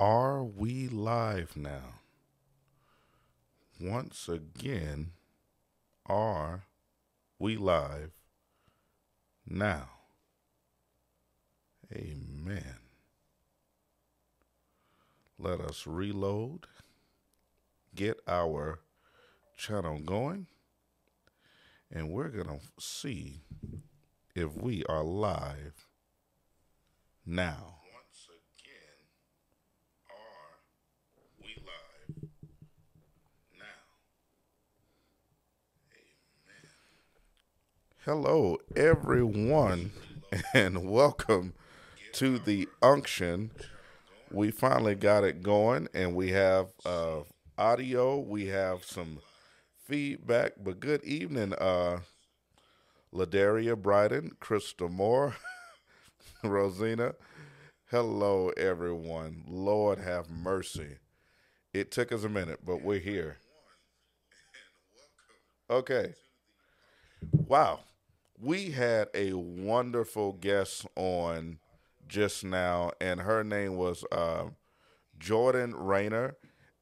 Are we live now? Once again, are we live now? Amen. Let us reload, get our channel going, and we're going to see if we are live now. Once again, are we live now? Amen. Hello, everyone, and welcome to the unction. We finally got it going, and we have uh, audio. We have some feedback. But good evening, uh, Ladaria Bryden, Krista Moore, Rosina. Hello, everyone. Lord have mercy. It took us a minute, but we're here. Okay. Wow. We had a wonderful guest on just now, and her name was uh, Jordan Rainer,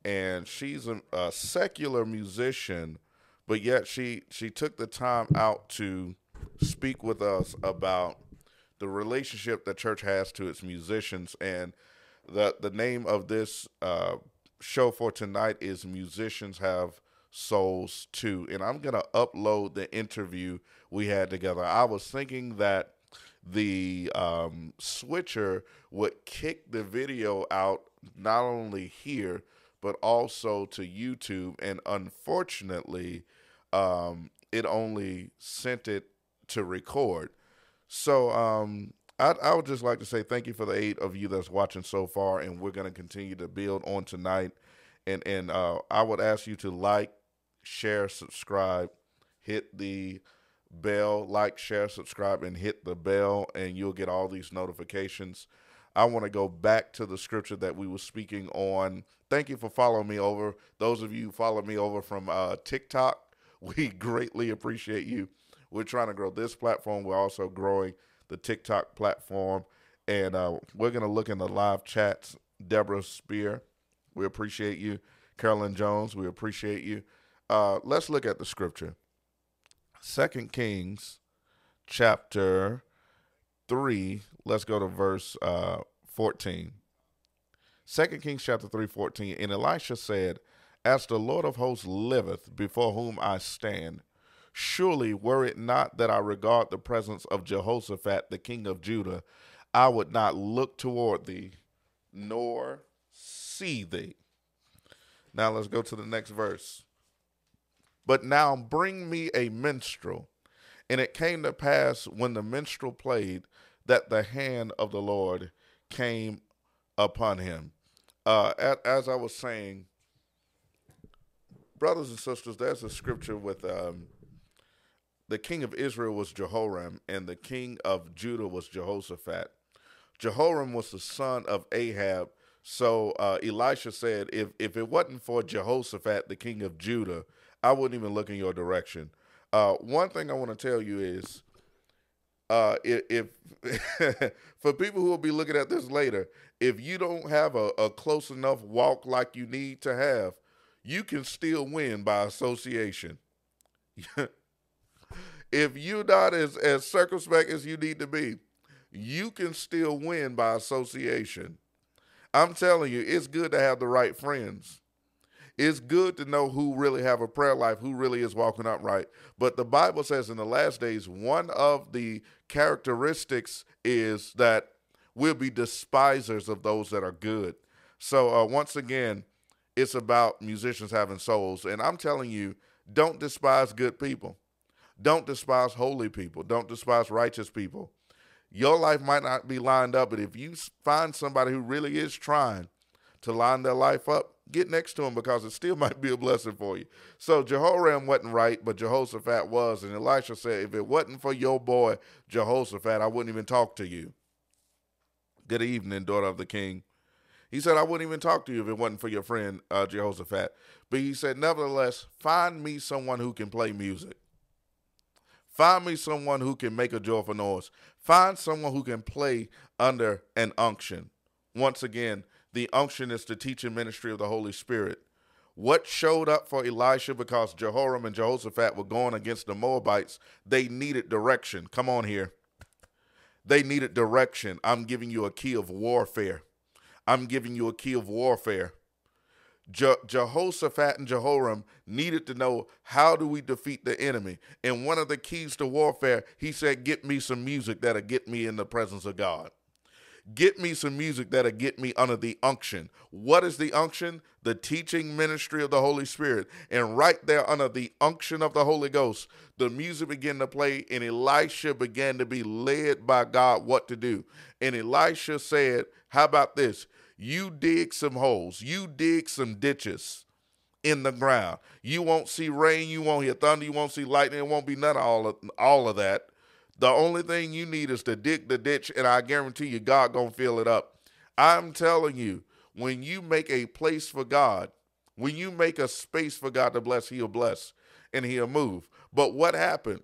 and she's a, a secular musician, but yet she she took the time out to speak with us about the relationship the church has to its musicians, and the the name of this uh, show for tonight is "Musicians Have." Souls too, and I'm gonna upload the interview we had together. I was thinking that the um, switcher would kick the video out not only here but also to YouTube, and unfortunately, um, it only sent it to record. So um, I, I would just like to say thank you for the eight of you that's watching so far, and we're going to continue to build on tonight. And and uh, I would ask you to like, share, subscribe, hit the bell, like, share, subscribe, and hit the bell, and you'll get all these notifications. I want to go back to the scripture that we were speaking on. Thank you for following me over. Those of you who follow me over from uh, TikTok, we greatly appreciate you. We're trying to grow this platform. We're also growing the TikTok platform, and uh, we're going to look in the live chats. Deborah Spear, we appreciate you. Carolyn Jones, we appreciate you. Uh, let's look at the scripture. Second Kings chapter 3, let's go to verse uh, 14. Second Kings chapter 3, 14. And Elisha said, As the Lord of hosts liveth, before whom I stand, surely were it not that I regard the presence of Jehoshaphat, the king of Judah, I would not look toward thee, nor see thee. Now let's go to the next verse. But now bring me a minstrel. And it came to pass when the minstrel played that the hand of the Lord came upon him. Uh, as I was saying, brothers and sisters, there's a scripture with um, the king of Israel was Jehoram, and the king of Judah was Jehoshaphat. Jehoram was the son of Ahab. So uh, Elisha said, if, if it wasn't for Jehoshaphat, the king of Judah, I wouldn't even look in your direction. Uh, one thing I want to tell you is, uh, if, if for people who will be looking at this later, if you don't have a, a close enough walk like you need to have, you can still win by association. if you're not as, as circumspect as you need to be, you can still win by association. I'm telling you, it's good to have the right friends it's good to know who really have a prayer life, who really is walking upright. But the Bible says in the last days, one of the characteristics is that we'll be despisers of those that are good. So uh, once again, it's about musicians having souls. And I'm telling you, don't despise good people. Don't despise holy people. Don't despise righteous people. Your life might not be lined up, but if you find somebody who really is trying to line their life up, get next to him because it still might be a blessing for you. So Jehoram wasn't right, but Jehoshaphat was. And Elisha said, if it wasn't for your boy Jehoshaphat, I wouldn't even talk to you. Good evening, daughter of the king. He said, I wouldn't even talk to you if it wasn't for your friend uh, Jehoshaphat. But he said, nevertheless, find me someone who can play music. Find me someone who can make a joyful noise. Find someone who can play under an unction. once again, the unction is the teaching ministry of the Holy Spirit. What showed up for Elisha because Jehoram and Jehoshaphat were going against the Moabites, they needed direction. Come on here. They needed direction. I'm giving you a key of warfare. I'm giving you a key of warfare. Je- Jehoshaphat and Jehoram needed to know how do we defeat the enemy. And one of the keys to warfare, he said, Get me some music that'll get me in the presence of God. Get me some music that'll get me under the unction. What is the unction? The teaching ministry of the Holy Spirit. And right there under the unction of the Holy Ghost, the music began to play, and Elisha began to be led by God what to do. And Elisha said, How about this? You dig some holes, you dig some ditches in the ground. You won't see rain, you won't hear thunder, you won't see lightning, it won't be none of all of, all of that. The only thing you need is to dig the ditch, and I guarantee you, God gonna fill it up. I'm telling you, when you make a place for God, when you make a space for God to bless, He'll bless and He'll move. But what happened?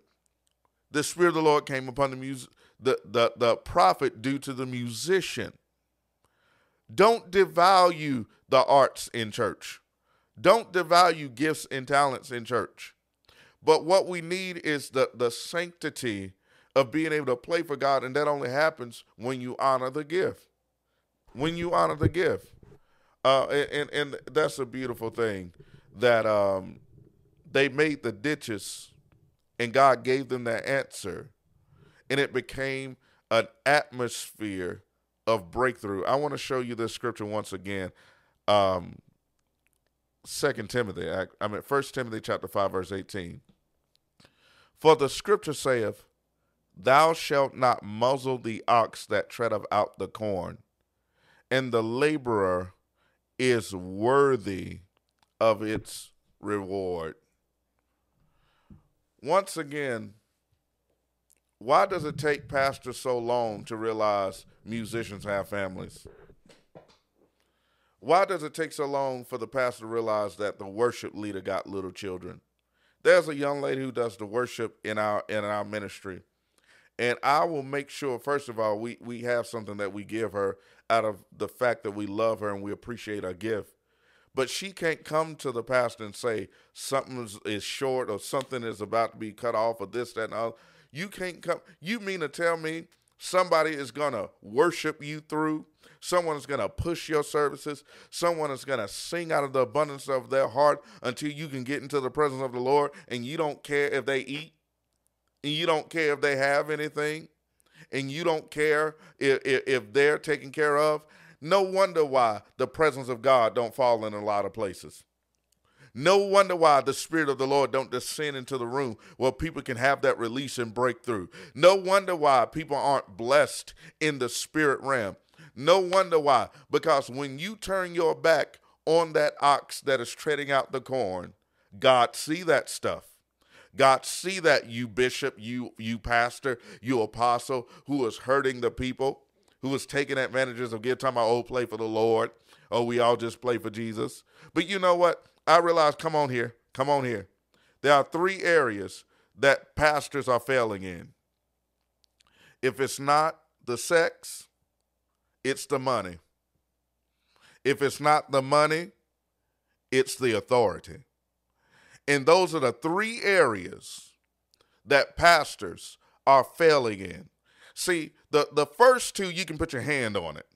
The Spirit of the Lord came upon the music, the, the, the prophet due to the musician. Don't devalue the arts in church. Don't devalue gifts and talents in church. But what we need is the, the sanctity of being able to play for God, and that only happens when you honor the gift. When you honor the gift, uh, and, and that's a beautiful thing that um, they made the ditches, and God gave them that answer, and it became an atmosphere of breakthrough. I want to show you this scripture once again. Um, Second Timothy, I, I mean First Timothy chapter five verse eighteen. For the scripture saith, Thou shalt not muzzle the ox that treadeth out the corn, and the laborer is worthy of its reward. Once again, why does it take pastors so long to realize musicians have families? Why does it take so long for the pastor to realize that the worship leader got little children? There's a young lady who does the worship in our in our ministry and I will make sure, first of all, we, we have something that we give her out of the fact that we love her and we appreciate her gift. But she can't come to the pastor and say something is, short or something is about to be cut off or this, that, and other. You can't come. You mean to tell me somebody is going to worship you through? Someone is going to push your services. Someone is going to sing out of the abundance of their heart until you can get into the presence of the Lord and you don't care if they eat? And you don't care if they have anything, and you don't care if, if, if they're taken care of, no wonder why the presence of God don't fall in a lot of places. No wonder why the Spirit of the Lord don't descend into the room where people can have that release and breakthrough. No wonder why people aren't blessed in the spirit realm. No wonder why. Because when you turn your back on that ox that is treading out the corn, God see that stuff. God, see that you bishop, you you pastor, you apostle who is hurting the people, who is taking advantages of give time our old oh, play for the Lord. Oh, we all just play for Jesus. But you know what? I realize, come on here, come on here. There are three areas that pastors are failing in. If it's not the sex, it's the money. If it's not the money, it's the authority. And those are the three areas that pastors are failing in. See, the, the first two, you can put your hand on it.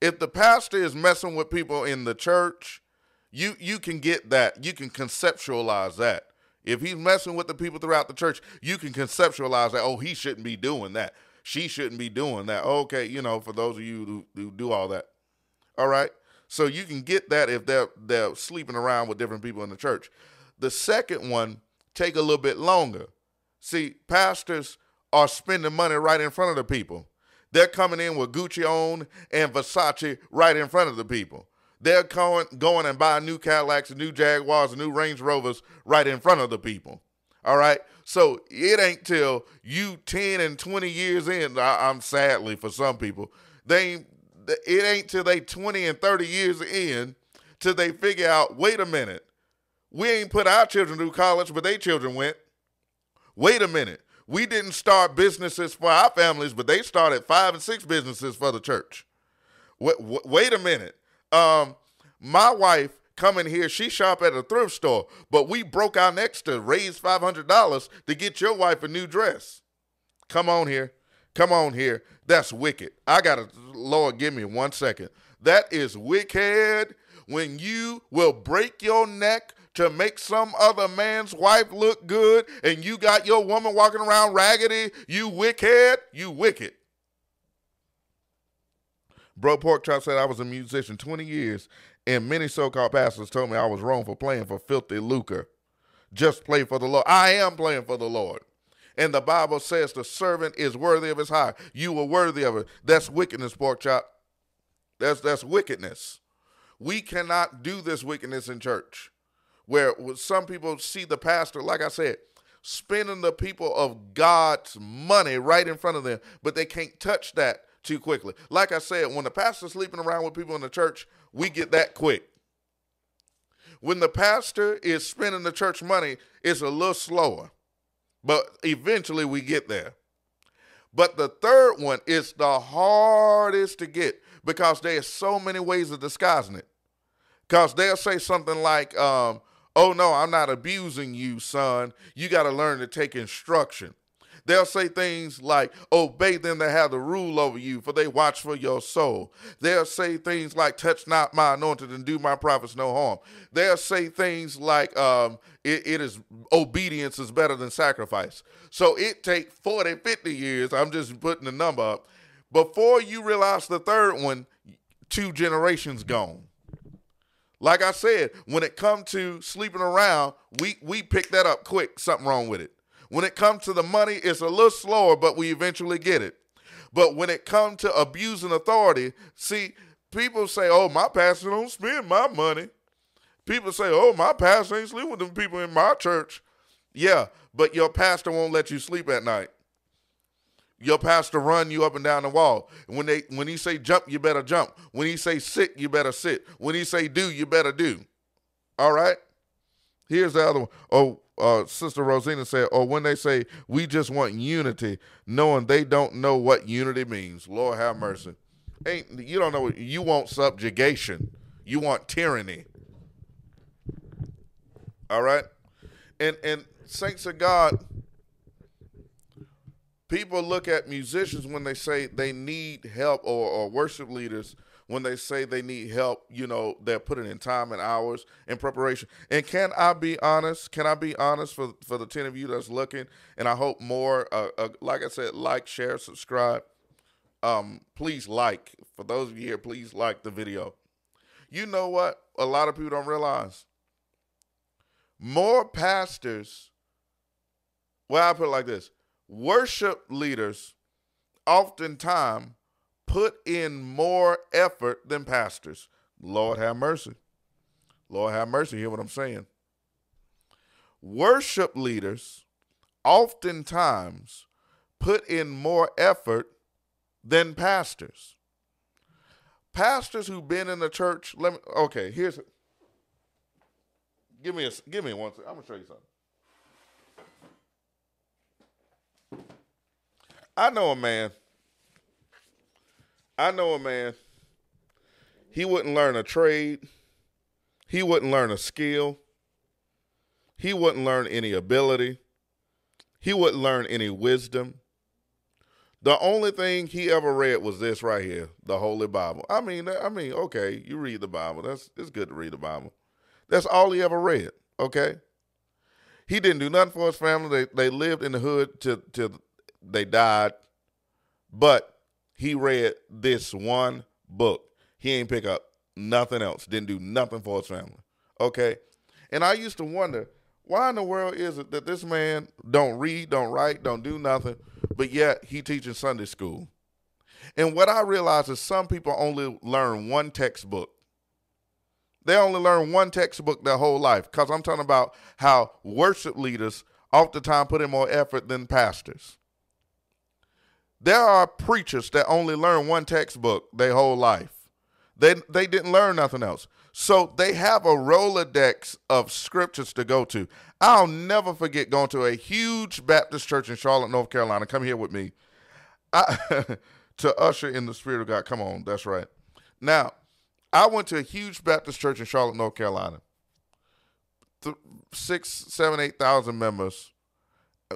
If the pastor is messing with people in the church, you you can get that. You can conceptualize that. If he's messing with the people throughout the church, you can conceptualize that. Oh, he shouldn't be doing that. She shouldn't be doing that. Okay, you know, for those of you who, who do all that. All right. So you can get that if they're they're sleeping around with different people in the church. The second one take a little bit longer. See, pastors are spending money right in front of the people. They're coming in with Gucci on and Versace right in front of the people. They're going, going and buying new Cadillacs and new Jaguars and new Range Rovers right in front of the people. All right. So it ain't till you 10 and 20 years in, I, am sadly for some people, they it ain't till they 20 and 30 years in till they figure out, wait a minute, we ain't put our children through college, but they children went. Wait a minute. We didn't start businesses for our families, but they started five and six businesses for the church. Wait, wait a minute. Um, my wife come in here. She shop at a thrift store, but we broke our necks to raise five hundred dollars to get your wife a new dress. Come on here, come on here. That's wicked. I gotta, Lord, give me one second. That is wicked. When you will break your neck to make some other man's wife look good, and you got your woman walking around raggedy, you wicked, you wicked. Bro Pork Chop said I was a musician 20 years and many so-called pastors told me I was wrong for playing for filthy lucre. Just play for the Lord. I am playing for the Lord. And the Bible says the servant is worthy of his hire. You were worthy of it. That's wickedness, pork chop. That's that's wickedness. We cannot do this wickedness in church. Where some people see the pastor, like I said, spending the people of God's money right in front of them, but they can't touch that too quickly. Like I said, when the pastor's sleeping around with people in the church, we get that quick. When the pastor is spending the church money, it's a little slower, but eventually we get there. But the third one is the hardest to get because there's so many ways of disguising it. Because they'll say something like, um, oh no, I'm not abusing you, son. You got to learn to take instruction. They'll say things like, Obey them that have the rule over you, for they watch for your soul. They'll say things like, Touch not my anointed and do my prophets no harm. They'll say things like, um, it, it is obedience is better than sacrifice. So it take 40, 50 years, I'm just putting the number up, before you realize the third one, two generations gone. Like I said, when it come to sleeping around, we we pick that up quick. Something wrong with it. When it comes to the money, it's a little slower, but we eventually get it. But when it comes to abusing authority, see, people say, oh, my pastor don't spend my money. People say, oh, my pastor ain't sleep with them people in my church. Yeah, but your pastor won't let you sleep at night. Your pastor run you up and down the wall. When they when he say jump, you better jump. When he say sit, you better sit. When he say do, you better do. All right? Here's the other one. Oh, uh, Sister Rosina said, or when they say we just want unity, knowing they don't know what unity means. Lord have mercy. Ain't you don't know you want subjugation. You want tyranny. All right? And and saints of God, people look at musicians when they say they need help or, or worship leaders when they say they need help, you know, they're putting in time and hours in preparation. And can I be honest? Can I be honest for for the ten of you that's looking? And I hope more. Uh, uh, like I said, like, share, subscribe. Um, please like. For those of you here, please like the video. You know what? A lot of people don't realize. More pastors. Well, I put it like this: worship leaders, oftentimes put in more effort than pastors. Lord have mercy. Lord have mercy. Hear what I'm saying? Worship leaders oftentimes put in more effort than pastors. Pastors who've been in the church, let me okay, here's give me a give me one second. I'm gonna show you something. I know a man I know a man, he wouldn't learn a trade, he wouldn't learn a skill, he wouldn't learn any ability, he wouldn't learn any wisdom. The only thing he ever read was this right here, the Holy Bible. I mean, I mean, okay, you read the Bible. That's it's good to read the Bible. That's all he ever read. Okay. He didn't do nothing for his family. They they lived in the hood till till they died. But he read this one book. He ain't pick up nothing else. Didn't do nothing for his family. Okay. And I used to wonder why in the world is it that this man don't read, don't write, don't do nothing, but yet he teaching Sunday school. And what I realize is some people only learn one textbook. They only learn one textbook their whole life. Because I'm talking about how worship leaders oftentimes put in more effort than pastors. There are preachers that only learn one textbook their whole life. They they didn't learn nothing else. So they have a Rolodex of scriptures to go to. I'll never forget going to a huge Baptist church in Charlotte, North Carolina. Come here with me. I, to usher in the Spirit of God. Come on, that's right. Now, I went to a huge Baptist church in Charlotte, North Carolina. Th- six, seven, eight thousand members.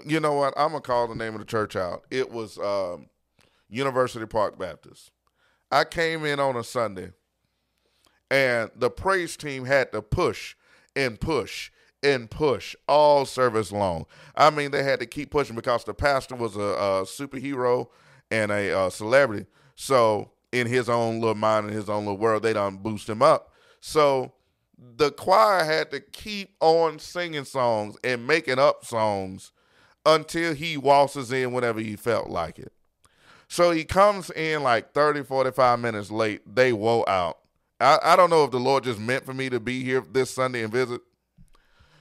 You know what? I'm gonna call the name of the church out. It was um, University Park Baptist. I came in on a Sunday, and the praise team had to push and push and push all service long. I mean, they had to keep pushing because the pastor was a, a superhero and a, a celebrity. So in his own little mind and his own little world, they don't boost him up. So the choir had to keep on singing songs and making up songs until he waltzes in whenever he felt like it. So he comes in like 30, 45 minutes late. They woe out. I, I don't know if the Lord just meant for me to be here this Sunday and visit.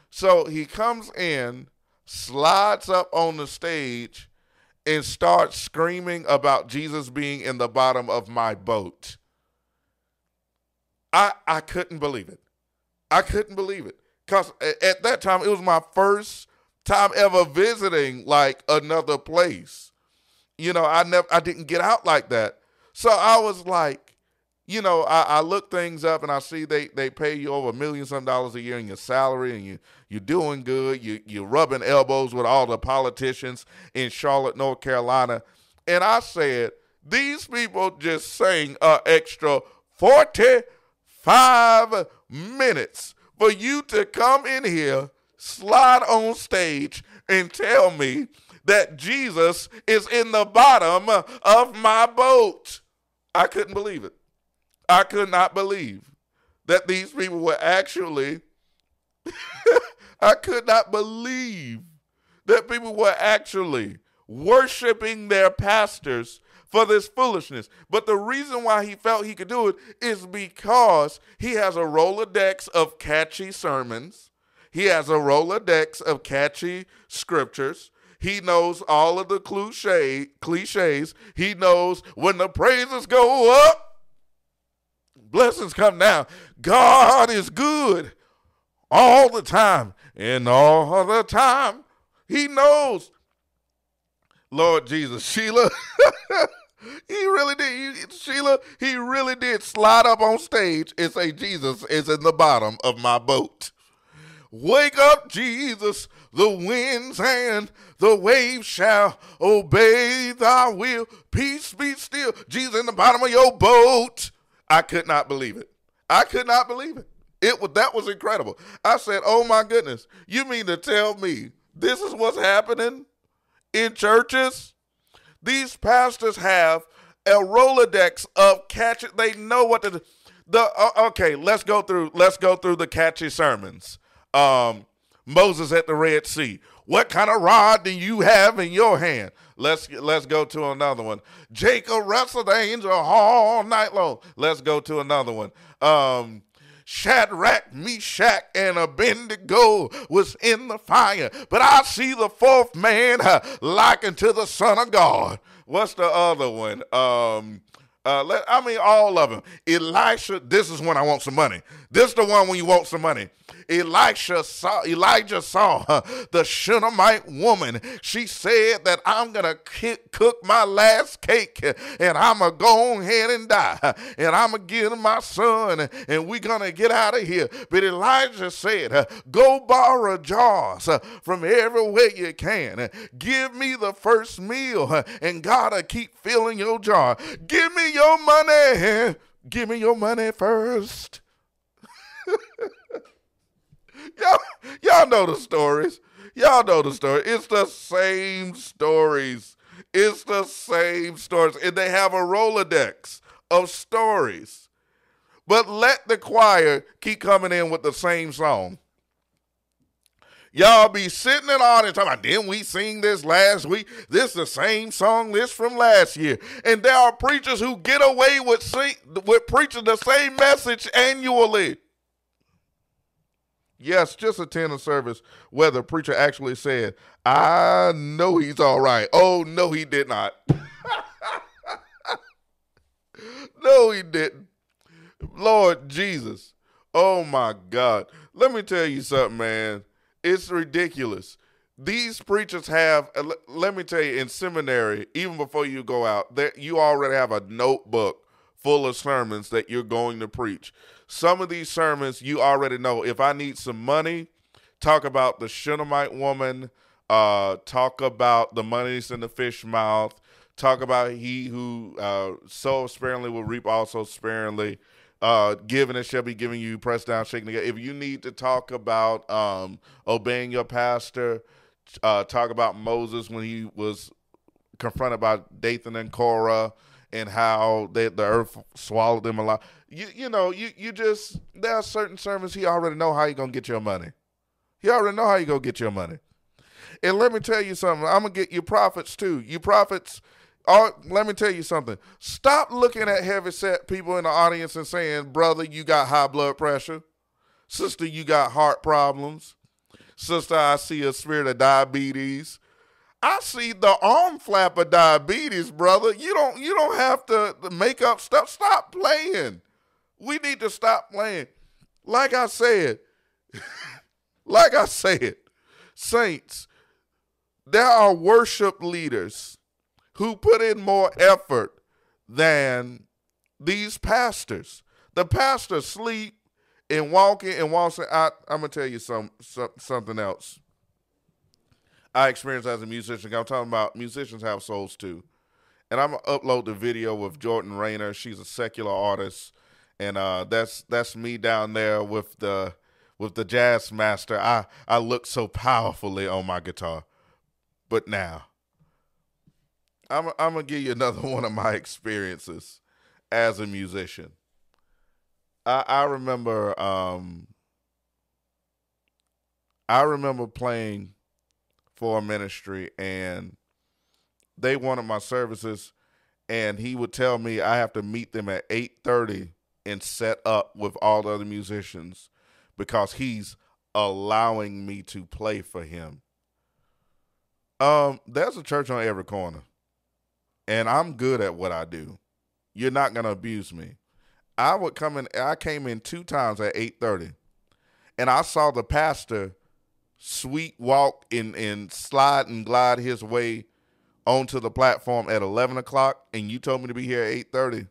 So he comes in, slides up on the stage, and starts screaming about Jesus being in the bottom of my boat. I I couldn't believe it. I couldn't believe it because at that time it was my first time ever visiting like another place. You know, I never I didn't get out like that. So I was like, you know, I, I look things up and I see they they pay you over a million some dollars a year in your salary and you you're doing good. You you're rubbing elbows with all the politicians in Charlotte, North Carolina. And I said, these people just sang an extra 45 minutes for you to come in here, slide on stage, and tell me that Jesus is in the bottom of my boat. I couldn't believe it. I could not believe that these people were actually, I could not believe that people were actually worshiping their pastors for this foolishness. But the reason why he felt he could do it is because he has a Rolodex of catchy sermons. He has a Rolodex of catchy scriptures. He knows all of the cliche, cliches. He knows when the praises go up, blessings come down. God is good all the time. And all the time, he knows. Lord Jesus, Sheila. He really did. Sheila, he really did slide up on stage and say, Jesus is in the bottom of my boat. Wake up, Jesus, the winds and the waves shall obey thy will. Peace be still. Jesus in the bottom of your boat. I could not believe it. I could not believe it. It was that was incredible. I said, "Oh my goodness. You mean to tell me this is what's happening in churches?" These pastors have a Rolodex of catchy. They know what to. The uh, okay, let's go through. Let's go through the catchy sermons. Um, Moses at the Red Sea. What kind of rod do you have in your hand? Let's let's go to another one. Jacob wrestled the angel all night long. Let's go to another one. Um, Shadrach, Meshach, and Abednego was in the fire. But I see the fourth man uh, likened to the Son of God. What's the other one? Um, uh, let, I mean, all of them. Elisha, this is when I want some money. This is the one when you want some money. Elisha saw, Elijah saw uh, the Shunammite woman. She said that I'm going to cook my last cake and I'm going to go ahead and die. And I'm going to give my son and we're going to get out of here. But Elijah said, go borrow jars from everywhere you can. Give me the first meal and God will keep filling your jar. Give me your money. Give me your money first. y'all, y'all know the stories. Y'all know the story. It's the same stories. It's the same stories. And they have a Rolodex of stories. But let the choir keep coming in with the same song. Y'all be sitting in audience talking about, didn't we sing this last week? This is the same song list from last year. And there are preachers who get away with, sing, with preaching the same message annually. Yes, just attend a service where the preacher actually said, I know he's all right. Oh, no, he did not. no, he didn't. Lord Jesus. Oh, my God. Let me tell you something, man it's ridiculous. These preachers have, uh, let me tell you, in seminary, even before you go out, that you already have a notebook full of sermons that you're going to preach. Some of these sermons you already know. If I need some money, talk about the Shunammite woman, uh, talk about the monies in the fish mouth, talk about he who uh, sow sparingly will reap also sparingly. Uh, giving it shall be giving you, pressed down, shaking together. If you need to talk about um, obeying your pastor, uh, talk about Moses when he was confronted by Dathan and Korah and how they, the earth swallowed them alive. You you know you you just there are certain sermons he already know how you gonna get your money. He already know how you gonna get your money. And let me tell you something. I'm gonna get you prophets too. You prophets. Oh, let me tell you something. Stop looking at heavy set people in the audience and saying, "Brother, you got high blood pressure. Sister, you got heart problems. Sister, I see a spirit of diabetes. I see the arm flap of diabetes, brother. You don't you don't have to make up stuff. Stop playing. We need to stop playing. Like I said, like I said, saints, there are worship leaders who put in more effort than these pastors. The pastors sleep and walking and walking. I, I'm gonna tell you some, some something else. I experienced as a musician. I'm talking about musicians have souls too. And I'm gonna upload the video with Jordan Rainer. She's a secular artist, and uh, that's that's me down there with the with the jazz master. I I look so powerfully on my guitar, but now I'm I'm gonna give you another one of my experiences as a musician. I I remember um I remember playing for a ministry and they wanted my services and he would tell me I have to meet them at 8:30 and set up with all the other musicians because he's allowing me to play for him. Um there's a church on every corner. And I'm good at what I do. You're not to abuse me. I would come in I came in two times at 8:30 and I saw the pastor sweet walk and, and slide and glide his way onto the platform at 11 o'clock and you told me to be here at 8.30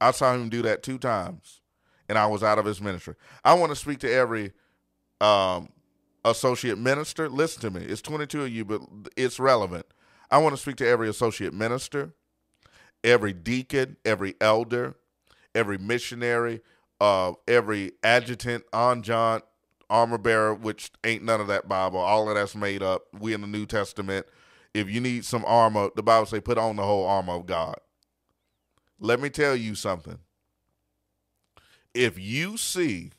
i saw him do that two times and i was out of his ministry. I want to speak to every um, associate minister. Listen to me. It's 22 of you but it's relevant i want to speak to every associate minister every deacon every elder every missionary uh, every adjutant adjutant armor bearer, which ain't none of that Bible. All of that's made up. We in the New Testament. If you need some armor, the Bible say put on the whole armor of God. Let me tell you something. If you see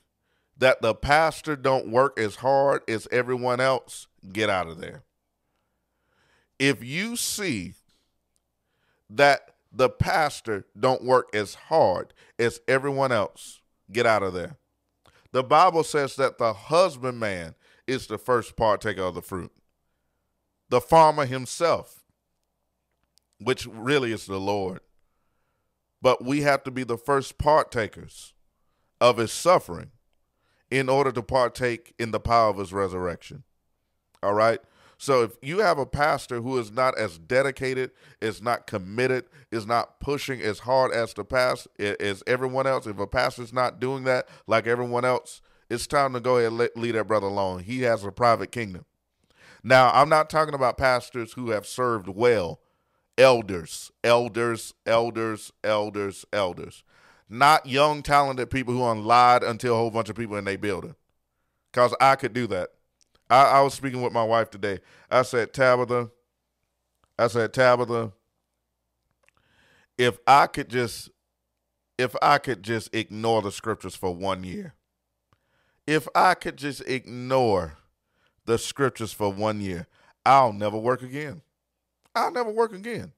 that the pastor don't work as hard as everyone else, get out of there. If you see that the pastor don't work as hard as everyone else, get out of there. The Bible says that the husbandman is the first partaker of the fruit. The farmer himself, which really is the Lord. But we have to be the first partakers of his suffering in order to partake in the power of his resurrection. All right? So if you have a pastor who is not as dedicated, is not committed, is not pushing as hard as the past as everyone else, if a pastor's not doing that like everyone else, it's time to go ahead and let, leave that brother alone. He has a private kingdom. Now, I'm not talking about pastors who have served well, elders, elders, elders, elders, elders. Not young, talented people who lied until a whole bunch of people in their building. Because I could do that. I, I was speaking with my wife today. I said, Tabitha, I said, Tabitha, if I could just if I could just ignore the scriptures for one year, if I could just ignore the scriptures for one year, I'll never work again. I'll never work again.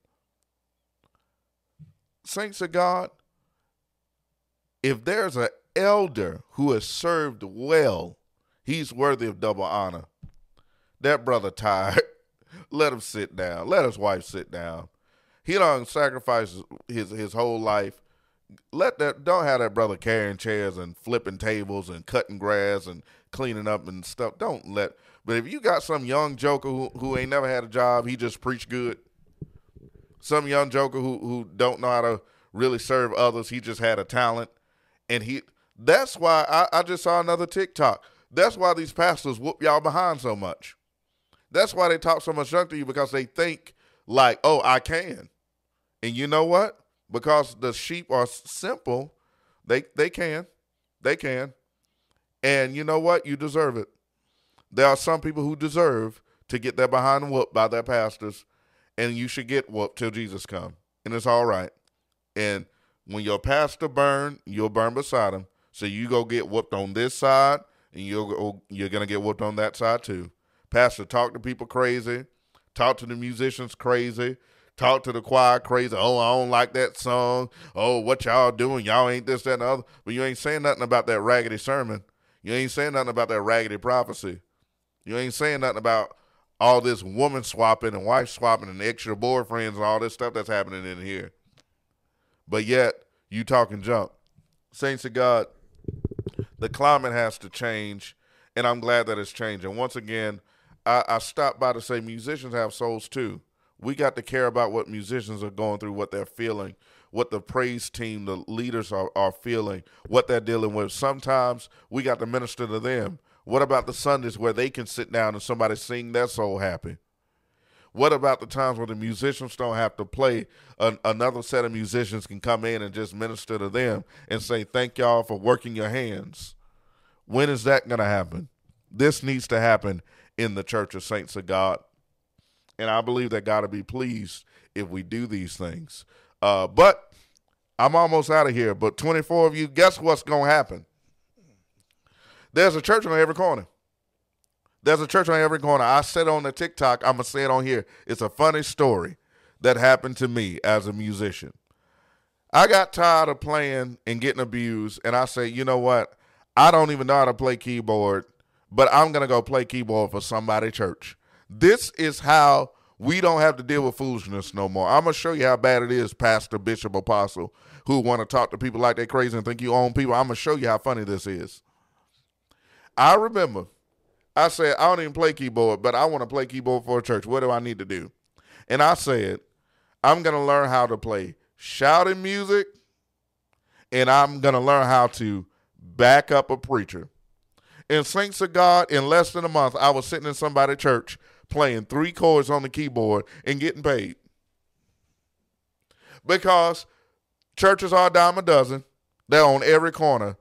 Saints of God, if there's an elder who has served well He's worthy of double honor. That brother tired. Let him sit down. Let his wife sit down. He don't sacrifice his his whole life. Let that don't have that brother carrying chairs and flipping tables and cutting grass and cleaning up and stuff. Don't let. But if you got some young joker who, who ain't never had a job, he just preach good. Some young joker who who don't know how to really serve others. He just had a talent. And he that's why I, I just saw another TikTok. That's why these pastors whoop y'all behind so much. That's why they talk so much junk to you because they think like, oh, I can. And you know what? Because the sheep are simple, they they can. They can. And you know what? You deserve it. There are some people who deserve to get their behind whooped by their pastors, and you should get whooped till Jesus come. And it's all right. And when your pastor burn, you'll burn beside him. So you go get whooped on this side, and go, you're gonna get whooped on that side too. Pastor talk to people crazy, talk to the musicians crazy, talk to the choir crazy. Oh, I don't like that song. Oh, what y'all doing? Y'all ain't this, that, and the other. But you ain't saying nothing about that raggedy sermon. You ain't saying nothing about that raggedy prophecy. You ain't saying nothing about all this woman swapping and wife swapping and extra boyfriends and all this stuff that's happening in here. But yet, you talking junk. Saints of God, the climate has to change, and I'm glad that it's changing. Once again, I, I stopped by to say musicians have souls too. We got to care about what musicians are going through, what they're feeling, what the praise team, the leaders are, are feeling, what they're dealing with. Sometimes we got to minister to them. What about the Sundays where they can sit down and somebody sing their soul happy? What about the times where the musicians don't have to play? An, another set of musicians can come in and just minister to them and say, Thank y'all for working your hands. When is that going to happen? This needs to happen in the Church of Saints of God. And I believe that God will be pleased if we do these things. Uh, but I'm almost out of here. But 24 of you, guess what's going to happen? There's a church on every corner. There's a church on every corner. I said on the TikTok, I'm going to say it on here. It's a funny story that happened to me as a musician. I got tired of playing and getting abused, and I say, you know what? I don't even know how to play keyboard, but I'm going to go play keyboard for somebody church. This is how we don't have to deal with foolishness no more. I'm going to show you how bad it is, Pastor, Bishop, Apostle, who want to talk to people like they're crazy and think you own people. I'm going to show you how funny this is. I remember I said, I don't even play keyboard, but I want to play keyboard for a church. What do I need to do? And I said, I'm going to learn how to play shouting music and I'm going to learn how to back up a preacher. In Saints of God, in less than a month, I was sitting in somebody's church playing three chords on the keyboard and getting paid. Because churches are a dime a dozen, they're on every corner,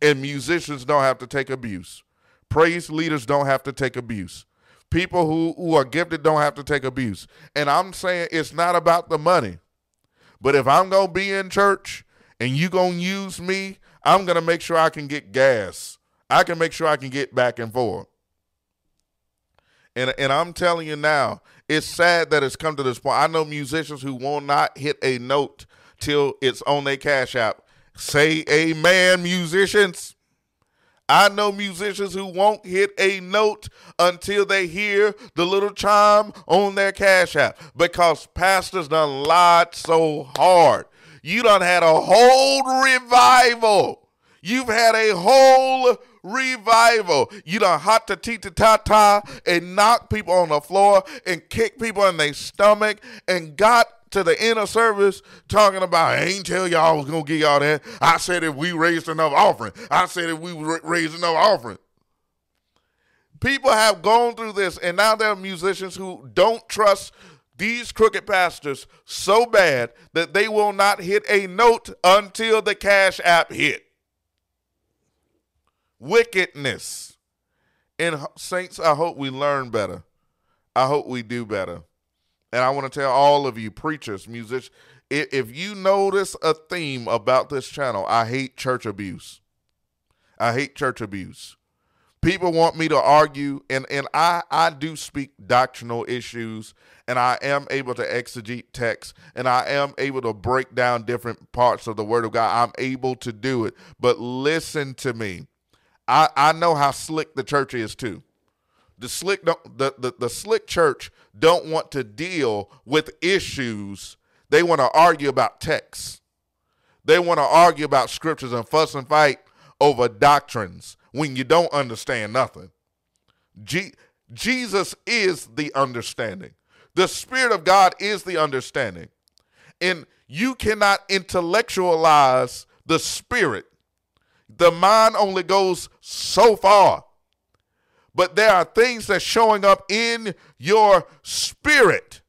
and musicians don't have to take abuse. Praise leaders don't have to take abuse. People who, who are gifted don't have to take abuse. And I'm saying it's not about the money. But if I'm going to be in church and you going to use me, I'm going to make sure I can get gas. I can make sure I can get back and forth. And, and I'm telling you now, it's sad that it's come to this point. I know musicians who will not hit a note till it's on their cash app. Say amen, musicians. I know musicians who won't hit a note until they hear the little chime on their cash app because pastors done lied so hard. You done had a whole revival. You've had a whole revival. You done hot to ta ta ta and knock people on the floor and kick people in their stomach and got to the inner service talking about, I ain't tell y'all I was going to give y'all that. I said if we raised enough offering. I said if we raised enough offering. People have gone through this, and now there are musicians who don't trust these crooked pastors so bad that they will not hit a note until the cash app hit. Wickedness. And saints, I hope we learn better. I hope we do better. And I want to tell all of you preachers, musicians, if you notice a theme about this channel, I hate church abuse. I hate church abuse. People want me to argue, and, and I, I do speak doctrinal issues, and I am able to exegete text, and I am able to break down different parts of the Word of God. I'm able to do it. But listen to me. I, I know how slick the church is too. The slick don't, the, the, the slick church don't want to deal with issues. They want to argue about texts. They want to argue about scriptures and fuss and fight over doctrines when you don't understand nothing. G- Jesus is the understanding. The Spirit of God is the understanding. And You cannot intellectualize the spirit. The mind only goes so far. But there are things that's showing up in your spirit.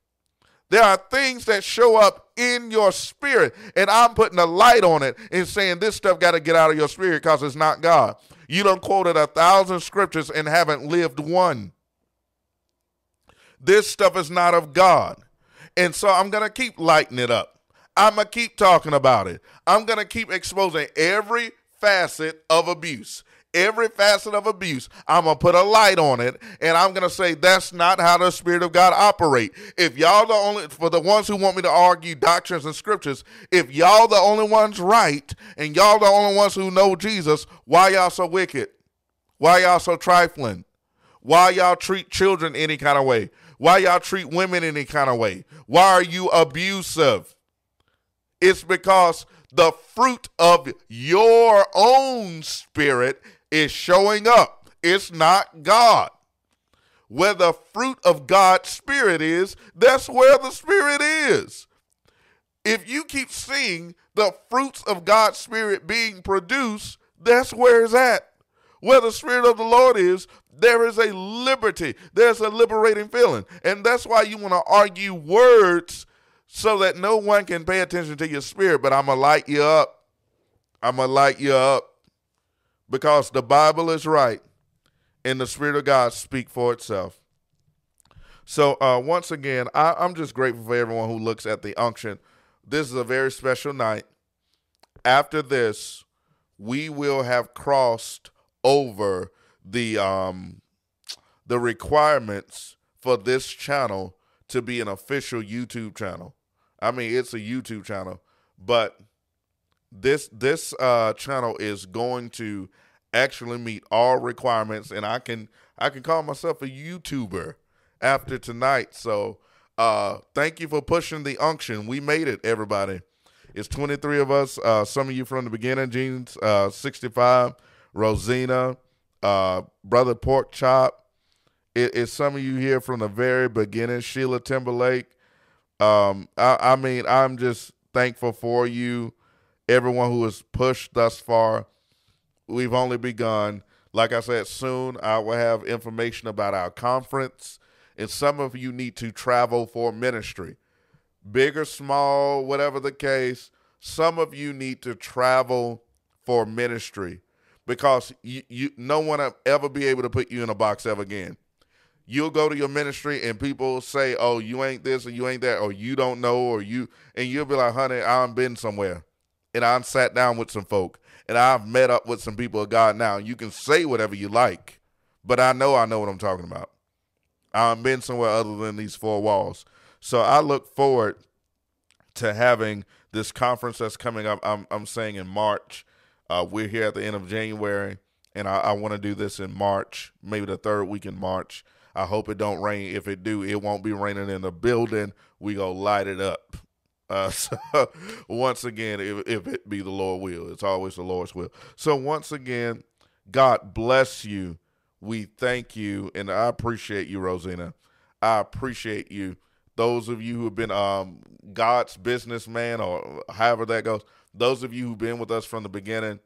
There are things that show up in your spirit. And I'm putting a light on it and saying this stuff got to get out of your spirit because it's not God. You done quoted a thousand scriptures and haven't lived one. This stuff is not of God. And so I'm going to keep lighting it up. I'm going to keep talking about it. I'm going to keep exposing every facet of abuse. Every facet of abuse, I'm gonna put a light on it, and I'm gonna say that's not how the Spirit of God operate. If y'all the only for the ones who want me to argue doctrines and scriptures, if y'all the only ones right, and y'all the only ones who know Jesus, why y'all so wicked? Why y'all so trifling? Why y'all treat children any kind of way? Why y'all treat women any kind of way? Why are you abusive? It's because the fruit of your own spirit is showing up. It's not God. Where the fruit of God's spirit is, that's where the spirit is. If you keep seeing the fruits of God's spirit being produced, that's where it's at. Where the spirit of the Lord is, there is a liberty. There's a liberating feeling. And that's why you want to argue words so that no one can pay attention to your spirit. But I'm going to light you up. I'm going to light you up because the Bible is right and the Spirit of God speak for itself. So uh, once again, I, I'm just grateful for everyone who looks at the unction. This is a very special night. After this, we will have crossed over the um, the requirements for this channel to be an official YouTube channel. I mean, it's a YouTube channel, but this this uh, channel is going to actually meet all requirements, and I can I can call myself a YouTuber after tonight. So uh, thank you for pushing the unction. We made it, everybody. It's 23 of us. Uh, some of you from the beginning, Jeans, uh, 65, Rosina, uh, Brother Pork Chop. It, it's some of you here from the very beginning, Sheila Timberlake. Um, I, I mean, I'm just thankful for you everyone who has pushed thus far. We've only begun. Like I said, soon I will have information about our conference, and some of you need to travel for ministry. Big or small, whatever the case, some of you need to travel for ministry because you, you no one will ever be able to put you in a box ever again. You'll go to your ministry and people say, "Oh, you ain't this or you ain't that or you don't know or you," and you'll be like, "Honey, I've been somewhere." And I've sat down with some folk and I've met up with some people of God now. You can say whatever you like, but I know I know what I'm talking about. I've been somewhere other than these four walls. So I look forward to having this conference that's coming up. I'm, I'm saying in March. Uh, we're here at the end of January, and I, I want to do this in March, maybe the third week in March. I hope it don't rain. If it do, it won't be raining in the building. We go light it up. Uh, so once again, if, if it be the Lord will, it's always the Lord's will. So once again, God bless you. We thank you, and I appreciate you, Rosina. I appreciate you. Those of you who have been um, God's businessman, or however that goes, those of you who've been with us from the beginning,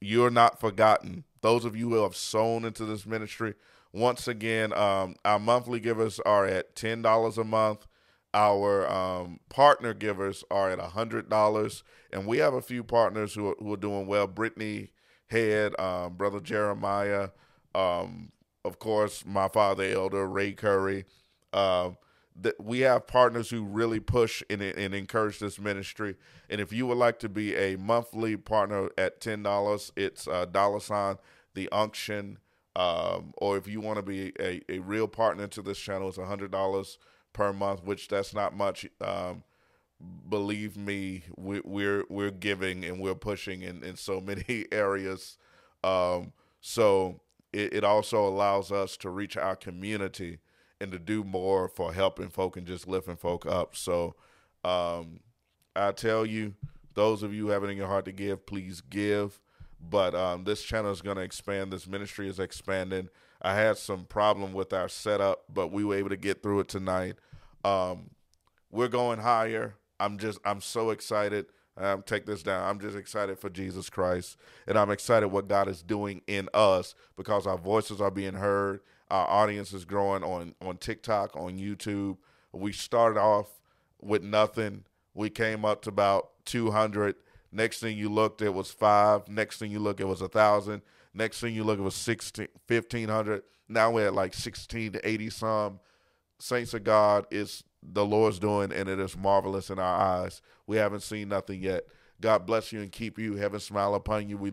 you're not forgotten. Those of you who have sown into this ministry, once again, um, our monthly givers are at ten dollars a month. Our um, partner givers are at hundred dollars, and we have a few partners who are, who are doing well. Brittany Head, um, brother Jeremiah, um, of course, my father elder Ray Curry. Uh, that we have partners who really push and, and encourage this ministry. And if you would like to be a monthly partner at ten dollars, it's a dollar sign the unction. Um, or if you want to be a, a real partner to this channel, it's a hundred dollars per month, which that's not much. Um, believe me, we, are we're, we're giving and we're pushing in, in so many areas. Um, so it, it also allows us to reach our community and to do more for helping folk and just lifting folk up. So um, I tell you, those of you having in your heart to give, please give. But um, this channel is going to expand. This ministry is expanding. I had some problem with our setup, but we were able to get through it tonight. Um, we're going higher. I'm just I'm so excited. Um, take this down. I'm just excited for Jesus Christ, and I'm excited what God is doing in us because our voices are being heard. Our audience is growing on on TikTok, on YouTube. We started off with nothing. We came up to about 200. Next thing you looked, it was five. Next thing you look, it was a thousand. Next thing you look, it was 16, 1500. Now we're at like 16 to 80 some. Saints of God is the Lord's doing, and it is marvelous in our eyes. We haven't seen nothing yet. God bless you and keep you. Heaven smile upon you. We